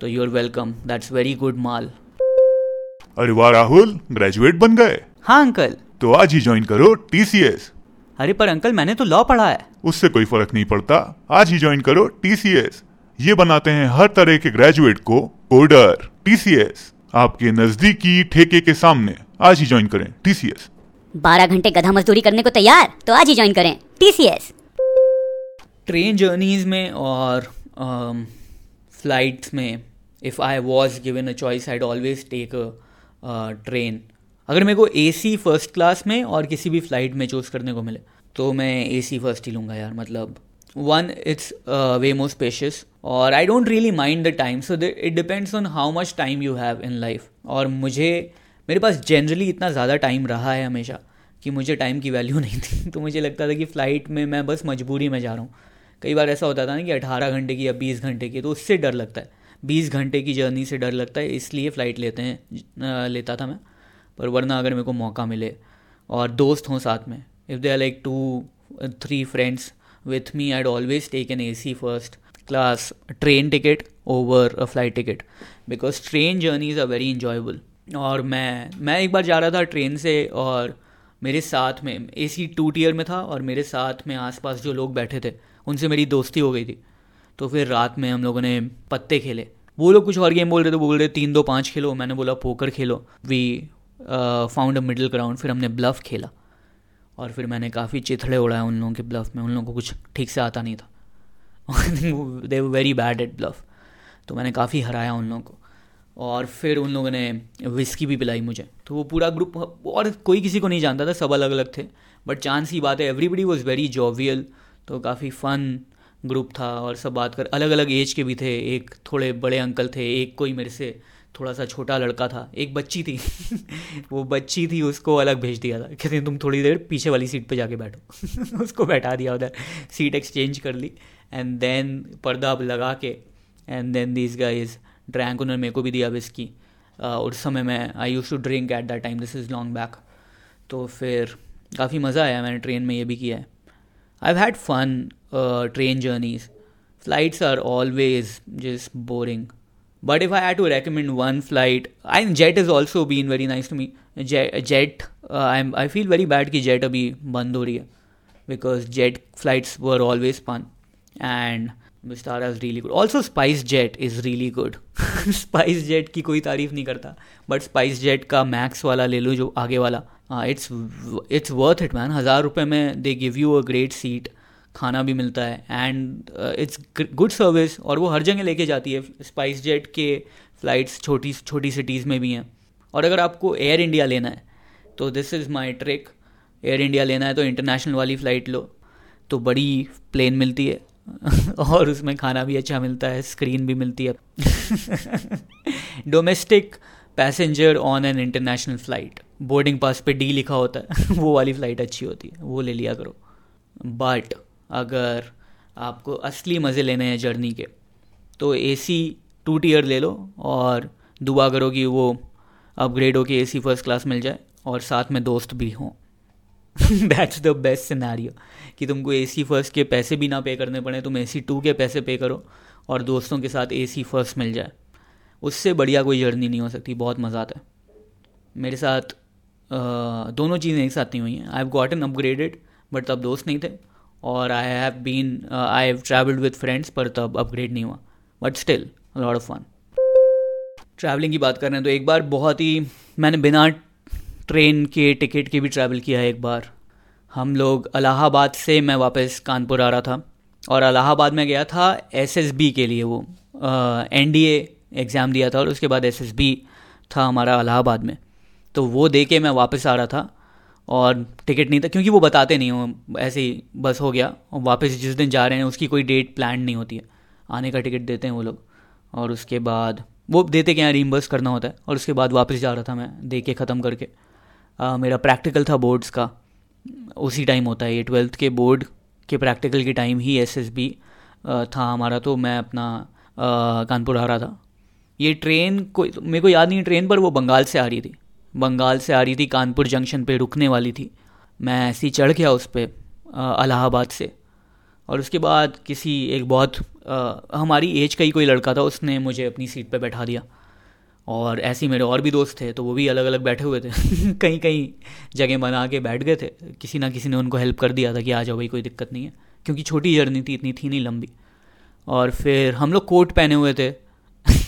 तो you are welcome that's very good माल अरे वाह राहुल ग्रेजुएट बन गए। हाँ अंकल तो आज ही ज्वाइन करो टीसीएस अरे पर अंकल मैंने तो लॉ पढ़ा है। उससे कोई फ़र्क नहीं पड़ता। आज ही ज्वाइन करो टीसीएस ये बनाते हैं हर तरह के ग्रेजुएट को कोडर टीसीएस आपके नजदीकी ठेके के सामने। आज ही ज्वाइन करें टीसीएस बारह घंटे गधा मजदूरी करने को तैयार? तो आज ही ज्वाइन करें टीसीएस ट्रेन जर्नीज में और फ्लाइट्स में if I was given a choice I always take a train अगर मेरे को ए सी फ़र्स्ट क्लास में और किसी भी फ़्लाइट में चूज़ करने को मिले। तो मैं ए सी फ़र्स्ट ही लूँगा यार मतलब one it's way more spacious और I don't really mind the time so it depends on how much time you have in life और मुझे, मेरे पास जनरली इतना ज़्यादा टाइम रहा है हमेशा, कि मुझे टाइम की वैल्यू नहीं थी तो मुझे लगता था कि फ़्लाइट में मैं बस मजबूरी में जा रहा हूँ। कई बार ऐसा होता था ना कि अठारह घंटे की या बीस घंटे की तो उससे डर लगता है। बीस घंटे की जर्नी से डर लगता है, इसलिए फ़्लाइट लेते हैं लेता था मैं, पर वरना अगर मेरे को मौका मिले, और दोस्त हों साथ में if they are like two three friends with me I always take an A C first class train ticket over a flight ticket because train journeys are very enjoyable और मैं मैं एक बार जा रहा था ट्रेन से और मेरे साथ में ए सी टू टीयर में था और मेरे साथ में आसपास जो लोग बैठे थे, उनसे मेरी दोस्ती हो गई थी। तो फिर रात में हम लोगों ने पत्ते खेले। वो लोग कुछ और गेम बोल रहे थे बोल रहे, तीन दो पाँच खेलो। मैंने बोला, poker Khelo. We found a middle ground फिर हमने ब्लफ खेला। और फिर मैंने काफ़ी चिथड़े उड़ाए उन लोगों के ब्लफ में, उन लोगों को कुछ ठीक से आता नहीं था। They very bad at bluff तो मैंने काफ़ी हराया उन लोगों को। और फिर उन लोगों ने विस्की भी पिलाई मुझे। तो वो पूरा ग्रुप और कोई किसी को नहीं जानता था, सब अलग अलग थे। बट चांस की बात है एवरीबडी वॉज़ वेरी जॉवियल तो काफ़ी फ़न ग्रुप था, और सब बात कर अलग अलग एज के भी थे। एक थोड़े बड़े अंकल थे, एक कोई मेरे से थोड़ा सा छोटा लड़का था, एक बच्ची थी। वो बच्ची थी, उसको अलग भेज दिया था। कहते तुम थोड़ी देर पीछे वाली सीट पे जाके बैठो। उसको बैठा दिया उधर, सीट एक्सचेंज कर ली। एंड देन पर्दा अब लगा के and then this guys drank उन्होंने मेरे को भी दिया विस्की उस समय मैं I use to drink at that time this is long back तो फिर काफ़ी मज़ा आया, मैंने ट्रेन में ये भी किया है। I had fun train journeys flights are always just boring. But if I had to recommend one flight I Jet is also been very nice to me Jet I am I feel very bad कि jet अभी बंद हो रही है because Jet flights were always fun and Vistara is really good also SpiceJet is really good SpiceJet की कोई तारीफ़ नहीं करता. बट स्पाइस जेट का मैक्स वाला ले लो जो आगे वाला. It's it's worth it man हज़ार रुपये में दे give you a great seat खाना भी मिलता है एंड इट्स गुड सर्विस और वो हर जगह लेके जाती है स्पाइस जेट के फ़्लाइट्स छोटी छोटी सिटीज़ में भी हैं। और अगर आपको एयर इंडिया लेना है तो this is my trick Air India लेना है तो इंटरनेशनल वाली फ़्लाइट लो तो बड़ी प्लेन मिलती है, और उसमें खाना भी अच्छा मिलता है स्क्रीन भी मिलती है। Domestic passenger on an international flight boarding pass पे डी लिखा होता है, वो वाली फ़्लाइट अच्छी होती है, वो ले लिया करो। बट अगर आपको असली मज़े लेने हैं जर्नी के तो ए सी टू टीयर ले लो और दुआ करो कि वो अपग्रेड हो के ए सी फ़र्स्ट क्लास मिल जाए और साथ में दोस्त भी हों। दैट्स द बेस्ट सिनारियो कि तुमको ए सी फ़र्स्ट के पैसे भी ना पे करने पड़े तुम ए सी टू के पैसे पे करो और दोस्तों के साथ ए सी फ़र्स्ट मिल जाए। उससे बढ़िया कोई जर्नी नहीं हो सकती बहुत मज़ा आता है। मेरे साथ uh, दोनों चीज़ें एक साथ नहीं हुई हैं। I have gotten upgraded but तब दोस्त नहीं थे। और I have been I have travelled with friends पर तब अपग्रेड नहीं हुआ. But still lot of fun travelling की बात कर रहे हैं तो एक बार बहुत ही, मैंने बिना ट्रेन के टिकट के भी ट्रैवल किया है एक बार. हम लोग इलाहाबाद से मैं वापस कानपुर आ रहा था. और इलाहाबाद में गया था एसएसबी के लिए वो एन एनडीए एग्ज़ाम दिया था और उसके बाद एसएसबी था हमारा इलाहाबाद में. तो वो दे के मैं वापस आ रहा था. और टिकट नहीं था क्योंकि वो बताते नहीं हो ऐसे ही बस हो गया और वापस जिस दिन जा रहे हैं उसकी कोई डेट प्लान नहीं होती है। आने का टिकट देते हैं वो लोग और उसके बाद वो देते क्या रीम्बर्स करना होता है और उसके बाद वापस जा रहा था मैं दे के ख़त्म करके। आ, मेरा प्रैक्टिकल था बोर्ड्स का उसी टाइम होता है ये ट्वेल्थ के बोर्ड के प्रैक्टिकल के टाइम ही एस एस बी था हमारा तो मैं अपना कानपुर आ रहा था। ये ट्रेन को मेरे को याद नहीं ट्रेन पर वो बंगाल से आ रही थी। बंगाल से आ रही थी कानपुर जंक्शन पे रुकने वाली थी। मैं ऐसे ही चढ़ गया उस पर अलाहाबाद से। और उसके बाद किसी एक बहुत आ, हमारी एज का ही कोई लड़का था उसने मुझे अपनी सीट पे बैठा दिया। और ऐसे ही मेरे और भी दोस्त थे तो वो भी अलग अलग बैठे हुए थे। कहीं कहीं जगह बना के बैठ गए थे। किसी ना किसी ने उनको हेल्प कर दिया था कि आ जाओ भाई कोई दिक्कत नहीं है। क्योंकि छोटी जर्नी थी इतनी थी नहीं लंबी। और फिर हम लोग कोट पहने हुए थे।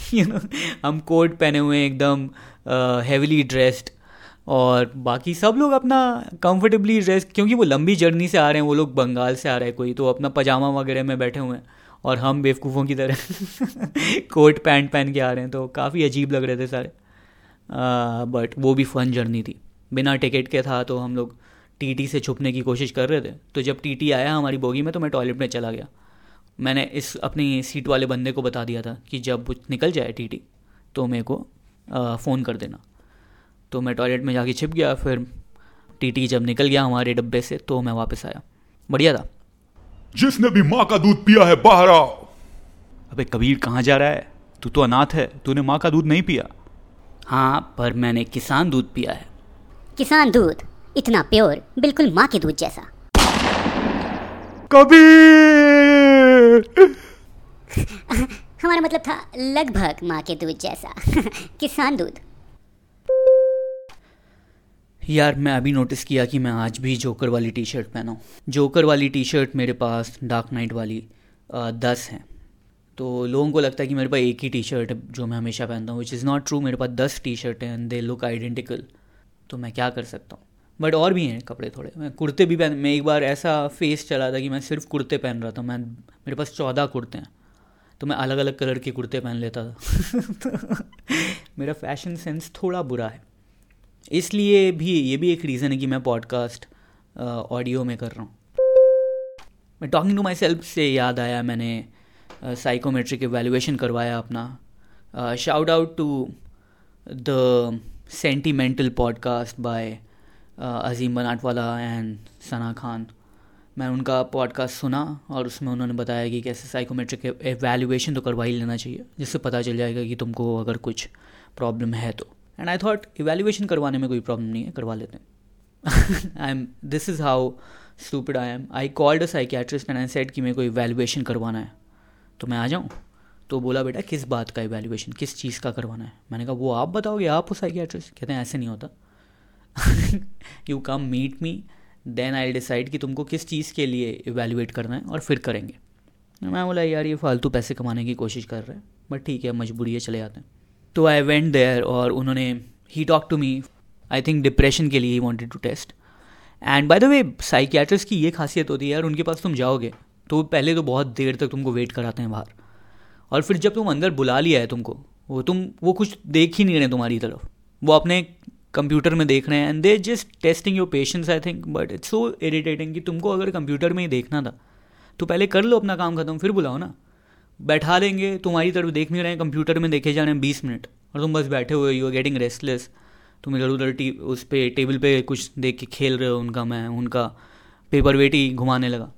यू नो हम कोट पहने हुए, एकदम हैविली ड्रेस्ड और बाकी सब लोग अपना कंफर्टेबली ड्रेस क्योंकि वो लंबी जर्नी से आ रहे हैं, वो लोग बंगाल से आ रहे हैं कोई तो अपना पजामा वगैरह में बैठे हुए हैं और हम बेवकूफ़ों की तरह कोट, पैंट पहन के आ रहे हैं तो काफ़ी अजीब लग रहे थे सारे। बट वो भी फ़न जर्नी थी। बिना टिकट के था तो हम लोग टीटी से छुपने की कोशिश कर रहे थे। तो जब टीटी आया हमारी बोगी में तो मैं टॉयलेट में चला गया। मैंने इस अपनी सीट वाले बंदे को बता दिया था कि जब निकल जाए टीटी तो मेरे को फ़ोन कर देना। तो मैं टॉयलेट में जाके छिप गया फिर टीटी जब निकल गया हमारे डब्बे से तो मैं वापस आया। बढ़िया था। जिसने भी माँ का दूध पिया है बाहर आओ। अबे कबीर कहाँ जा रहा है? तू तो अनाथ है तूने माँ का दूध नहीं पिया। हाँ पर मैंने किसान दूध पिया है। किसान दूध? इतना प्योर बिल्कुल माँ के दूध जैसा। कबीर। हमारा मतलब था लगभग माँ के दूध जैसा। किसान दूध। यार मैं अभी नोटिस किया कि मैं आज भी जोकर वाली टी शर्ट पहना हूँ। जोकर वाली टी शर्ट मेरे पास डार्क नाइट वाली आ, दस हैं। तो लोगों को लगता है कि मेरे पास एक ही टी शर्ट है जो मैं हमेशा पहनता हूँ विच इज़ नॉट ट्रू मेरे पास दस टी शर्ट हैं एंड दे लुक आइडेंटिकल तो मैं क्या कर सकता हूँ? बट और भी हैं कपड़े थोड़े। मैं कुर्ते भी पहन, मैं एक बार ऐसा फेस चला था कि मैं सिर्फ़ कुर्ते पहन रहा था। मैं, मेरे पास चौदह कुर्ते हैं तो मैं अलग अलग कलर के कुर्ते पहन लेता था। मेरा फ़ैशन सेंस थोड़ा बुरा है। इसलिए भी, ये भी एक रीज़न है कि मैं पॉडकास्ट ऑडियो में कर रहा हूँ। मैं टॉकिंग टू माई सेल्फ से याद आया मैंने साइकोमेट्रिक एवेल्युएशन करवाया अपना। Shout out to the sentimental podcast by Azim Banatwala and Sana Khan. मैं उनका पॉडकास्ट सुना और उसमें उन्होंने बताया कि कैसे साइकोमेट्रिक एवेल्युएशन तो करवा ही लेना चाहिए, जिससे पता चल जाएगा कि तुमको अगर कुछ प्रॉब्लम है तो। एंड आई थॉट इवेल्युएशन करवाने में कोई प्रॉब्लम नहीं है, करवा लेते हैं। I am this is how stupid I am I called a psychiatrist and I said कि मेरे को इवेल्युएशन करवाना है। तो मैं आ जाऊँ? तो बोला, बेटा, किस बात का इवेल्युएशन किस चीज़ का करवाना है? मैंने कहा, वो आप बताओगे, आप हो साइकियाट्रिस्ट कहते हैं, ऐसे नहीं होता। You come meet me then I decide कि तुमको किस चीज़ के लिए इवेल्युएट करना है और फिर करेंगे। मैं बोला, यार, ये फालतू पैसे कमाने की कोशिश कर रहे हैं बट ठीक है, मजबूरी है, चले जाते हैं। तो आई वेंट देयर और उन्होंने ही talk to me I think depression के लिए ही wanted to test and by the way psychiatrist की ये खासियत होती है, यार, उनके पास तुम जाओगे तो पहले तो बहुत देर तक तुमको वेट कराते हैं बाहर। और फिर जब तुम अंदर बुला लिया है तुमको, वो तुम, वो कुछ देख ही नहीं रहे तुम्हारी तरफ़। वो अपने कंप्यूटर में देख रहे हैं and they just testing your patience I think but it's so irritating कि तुमको अगर कंप्यूटर में ही देखना था तो पहले कर लो अपना काम खत्म, फिर बुलाओ ना। बैठा देंगे, तुम्हारी तरफ़ देख नहीं रहे हैं, कंप्यूटर में देखे जा रहे हैं बीस मिनट, और तुम बस बैठे हुए यू आर गेटिंग रेस्टलेस तुम इधर उधर टी, उस पर टेबल पे कुछ देख के खेल रहे हो, उनका मैं, उनका पेपर वेट ही घुमाने लगा।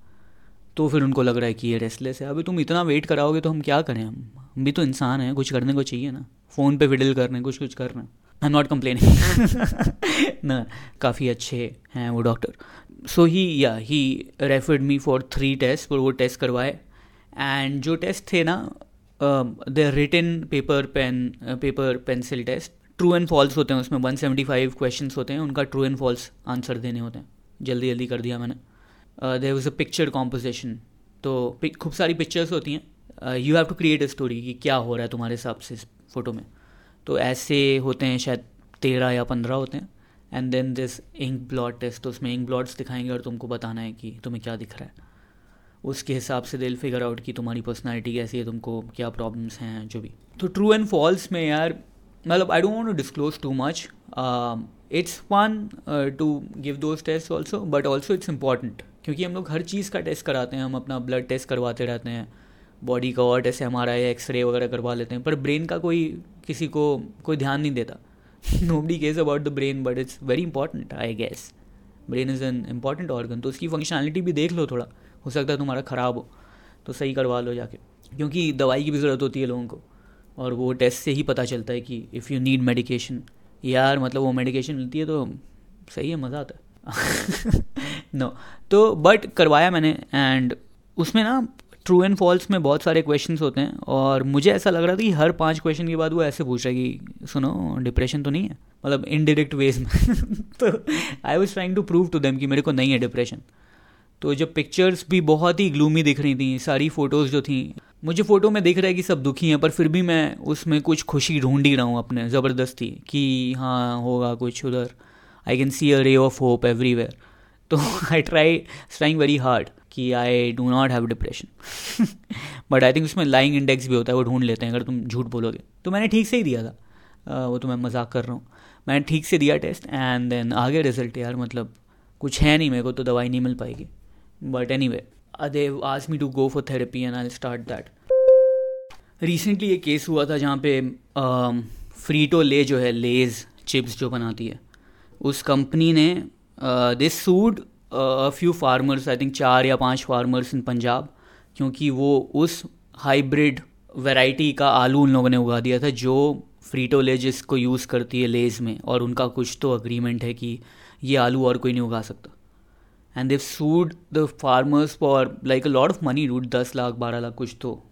तो फिर उनको लग रहा है कि ये रेस्टलेस है। अभी तुम इतना वेट कराओगे तो हम क्या करें? हम हम भी तो इंसान हैं, कुछ करने को चाहिए ना। फ़ोन पे फिडल कर रहे हैं कुछ कुछ कर रहे हैं। आई एम नॉट कंप्लेनिंग ना, काफ़ी अच्छे हैं वो डॉक्टर सो ही या he referred me for three test और वो टेस्ट करवाए. एंड जो टेस्ट थे ना they written paper pen paper pencil test true and false होते हैं उसमें. 175 क्वेश्चंस होते हैं, उनका ट्रू एंड फॉल्स आंसर देने होते हैं. जल्दी जल्दी कर दिया मैंने. There was a picture composition तो खूब सारी पिक्चर्स होती हैं. You have to create a story कि क्या हो रहा है तुम्हारे हिसाब से इस फ़ोटो में. तो ऐसे होते हैं शायद तेरह या पंद्रह होते हैं। And then this ink blot test तो उसमें इंक ब्लॉट्स दिखाएँगे और तुमको बताना है कि तुम्हें क्या दिख रहा है। उसके हिसाब से दिल फिगर आउट कि तुम्हारी पर्सनैलिटी कैसी है, तुमको क्या प्रॉब्लम्स हैं, जो भी। तो ट्रू एंड फॉल्स में यार मतलब I don't want to disclose too much it's fun to give those test also but also it's important क्योंकि हम लोग हर चीज़ का टेस्ट कराते हैं, हम अपना ब्लड टेस्ट करवाते रहते हैं। बॉडी का और एम आर आई एक्सरे वगैरह करवा लेते हैं, पर ब्रेन का कोई किसी को, कोई ध्यान नहीं देता। Nobody cares about the brain but it's very important I guess brain is an important organ तो उसकी फंक्शनैलिटी भी देख लो थोड़ा। हो सकता है तुम्हारा ख़राब हो तो सही करवा लो जाके। क्योंकि दवाई की भी ज़रूरत होती है लोगों को, और वो टेस्ट से ही पता चलता है कि इफ़ यू नीड मेडिकेशन यार मतलब वो मेडिकेशन मिलती है तो सही है, मज़ा आता है। नो तो बट करवाया मैंने एंड उसमें ना ट्रू एंड फॉल्स में बहुत सारे क्वेश्चन होते हैं और मुझे ऐसा लग रहा था कि हर पाँच क्वेश्चन के बाद वो ऐसे पूछ रहा है कि, सुनो डिप्रेशन तो नहीं है? मतलब इनडायरेक्ट वेज में। तो I was trying to prove to them कि मेरे को नहीं है डिप्रेशन तो जब पिक्चर्स भी बहुत ही ग्लूमी दिख रही थी, सारी फ़ोटोज़ जो थी, मुझे फ़ोटो में दिख रहा है कि सब दुखी हैं, पर फिर भी मैं उसमें कुछ खुशी ढूंढ ही रहा हूँ अपने, ज़बरदस्ती, कि हाँ होगा कुछ उधर। आई कैन सी अ रे ऑफ़ होप एवरीवेयर तो I try trying very hard कि I do not have depression but I think उसमें लाइंग इंडेक्स भी होता है, वो ढूंढ लेते हैं, अगर तुम झूठ बोलोगे। तो मैंने ठीक से ही दिया था। वो तो मैं मज़ाक कर रहा हूँ। मैंने ठीक से दिया टेस्ट एंड देन आगे रिज़ल्ट यार मतलब कुछ है नहीं, मेरे को तो दवाई नहीं मिल पाएगी। बट एनी वे दे आज me to go for therapy and I start that recently एक केस हुआ था जहाँ पे फ्रीटो ले जो है लेज चिप्स जो बनाती है। उस कंपनी ने this sued few farmers I think चार या पाँच फार्मर्स इन पंजाब क्योंकि वो उस हाइब्रिड वैरायटी का आलू उन लोगों ने उगा दिया था जो फ्रीटो ले जिसको यूज़ करती है लेज में, और उनका कुछ तो अग्रीमेंट है कि ये आलू और कोई नहीं उगा सकता। And they sued the farmers for like a lot of money route दस लाख, बारह लाख, कुछ तो।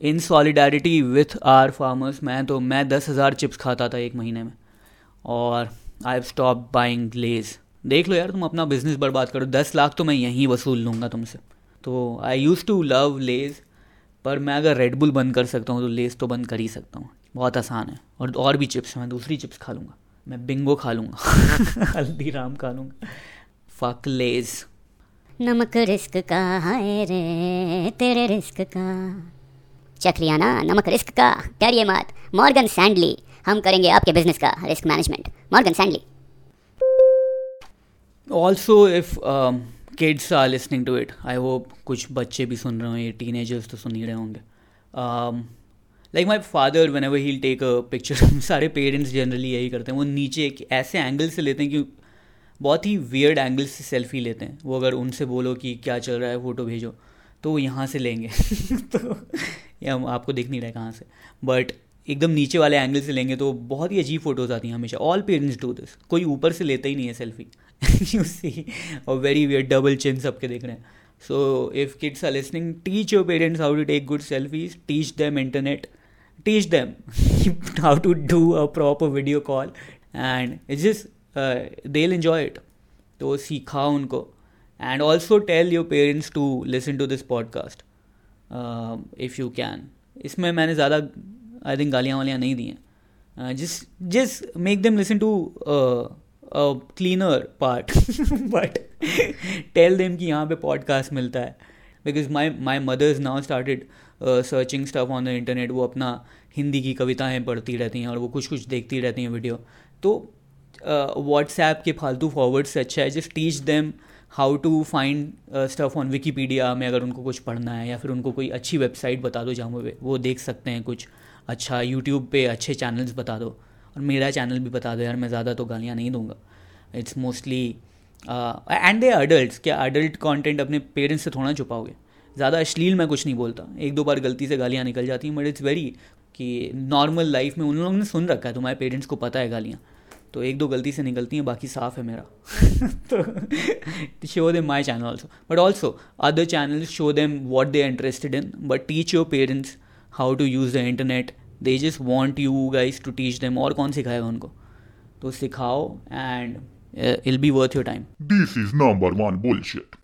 In solidarity with our farmers मैं तो मैं दस हज़ार चिप्स खाता था एक महीने में, और I have stop buying Lay's देख लो यार, तुम अपना बिज़नेस बर्बाद करो। दस लाख तो मैं यहीं वसूल लूँगा तुमसे। तो I use to love Lay's पर मैं अगर रेडबुल बंद कर सकता हूँ तो लेज तो बंद कर ही सकता हूँ। बहुत आसान है। और और भी चिप्स मैं दूसरी चिप्स खा लूँगा। मैं बिंगो खा लूँगा। हल्दीराम खा लूँगा। फक लेज नमक रिस्क का है रे, तेरे रिस्क का। चख लिया ना नमक रिस्क का कैरिए मत। मॉर्गन सैंडली, हम करेंगे आपके बिज़नेस का risk management Morgan Stanley. Also if kids are listening to it I hope कुछ बच्चे भी सुन रहे होंगे टीनेजर्स तो सुन ही रहे होंगे। Like my father whenever he take a picture सारे पेरेंट्स जनरली यही करते हैं। वो नीचे एक ऐसे एंगल से लेते हैं कि बहुत ही वियर्ड एंगल से सेल्फी लेते हैं। वो अगर उनसे बोलो कि क्या चल रहा है फ़ोटो भेजो तो वो यहाँ से लेंगे। तो या आपको दिख नहीं रहा कहाँ से। बट एकदम नीचे वाले एंगल से लेंगे तो बहुत ही अजीब फ़ोटोज़ आती हैं हमेशा। ऑल पेरेंट्स डू दिस कोई ऊपर से लेता ही नहीं है सेल्फी यू सी और वेरी वियर डबल चिन सबके देख रहे हैं। So if kids are listening teach your parents how to take good selfies teach them internet teach them how to do a proper video call and just देल enjoy it तो सीखा उनको। And also tell your parents to listen to this podcast if you can इसमें मैंने ज़्यादा I think गालियाँ वालियाँ नहीं दी हैं। जिस जिस make them listen to cleaner part but tell them कि यहाँ पे पॉडकास्ट मिलता है. Because my my mother's now started searching stuff on the internet वो अपना हिंदी की कविताएँ पढ़ती रहती हैं और वो कुछ कुछ देखती रहती हैं वीडियो तो व्हाट्सएप uh, के फालतू फॉरवर्ड से अच्छा है. Just teach them how to find stuff on Wikipedia में अगर उनको कुछ पढ़ना है या फिर उनको कोई अच्छी वेबसाइट बता दो जहाँ वो देख सकते हैं कुछ. अच्छा यूट्यूब पे अच्छे चैनल्स बता दो. और मेरा चैनल भी बता दो यार, मैं ज़्यादा तो गालियाँ नहीं दूँगा। It's mostly and they adult क्या अडल्ट कॉन्टेंट अपने पेरेंट्स से थोड़ा छुपाओगे? ज़्यादा अश्लील मैं कुछ नहीं बोलता। एक दो बार गलती से गालियाँ निकल जाती हैं बट इट्स वेरी कि नॉर्मल लाइफ में उन लोगों ने सुन रखा है, तुम्हारे पेरेंट्स को पता है गालियाँ। तो एक दो गलती से निकलती हैं, बाकी साफ़ है मेरा। तो show them my channel also but also other channel show them what they interested in but teach your parents how to use the internet they just want you guys to teach them और कौन सिखाएगा उनको तो सिखाओ and I'll be worth your time This is number one bullshit.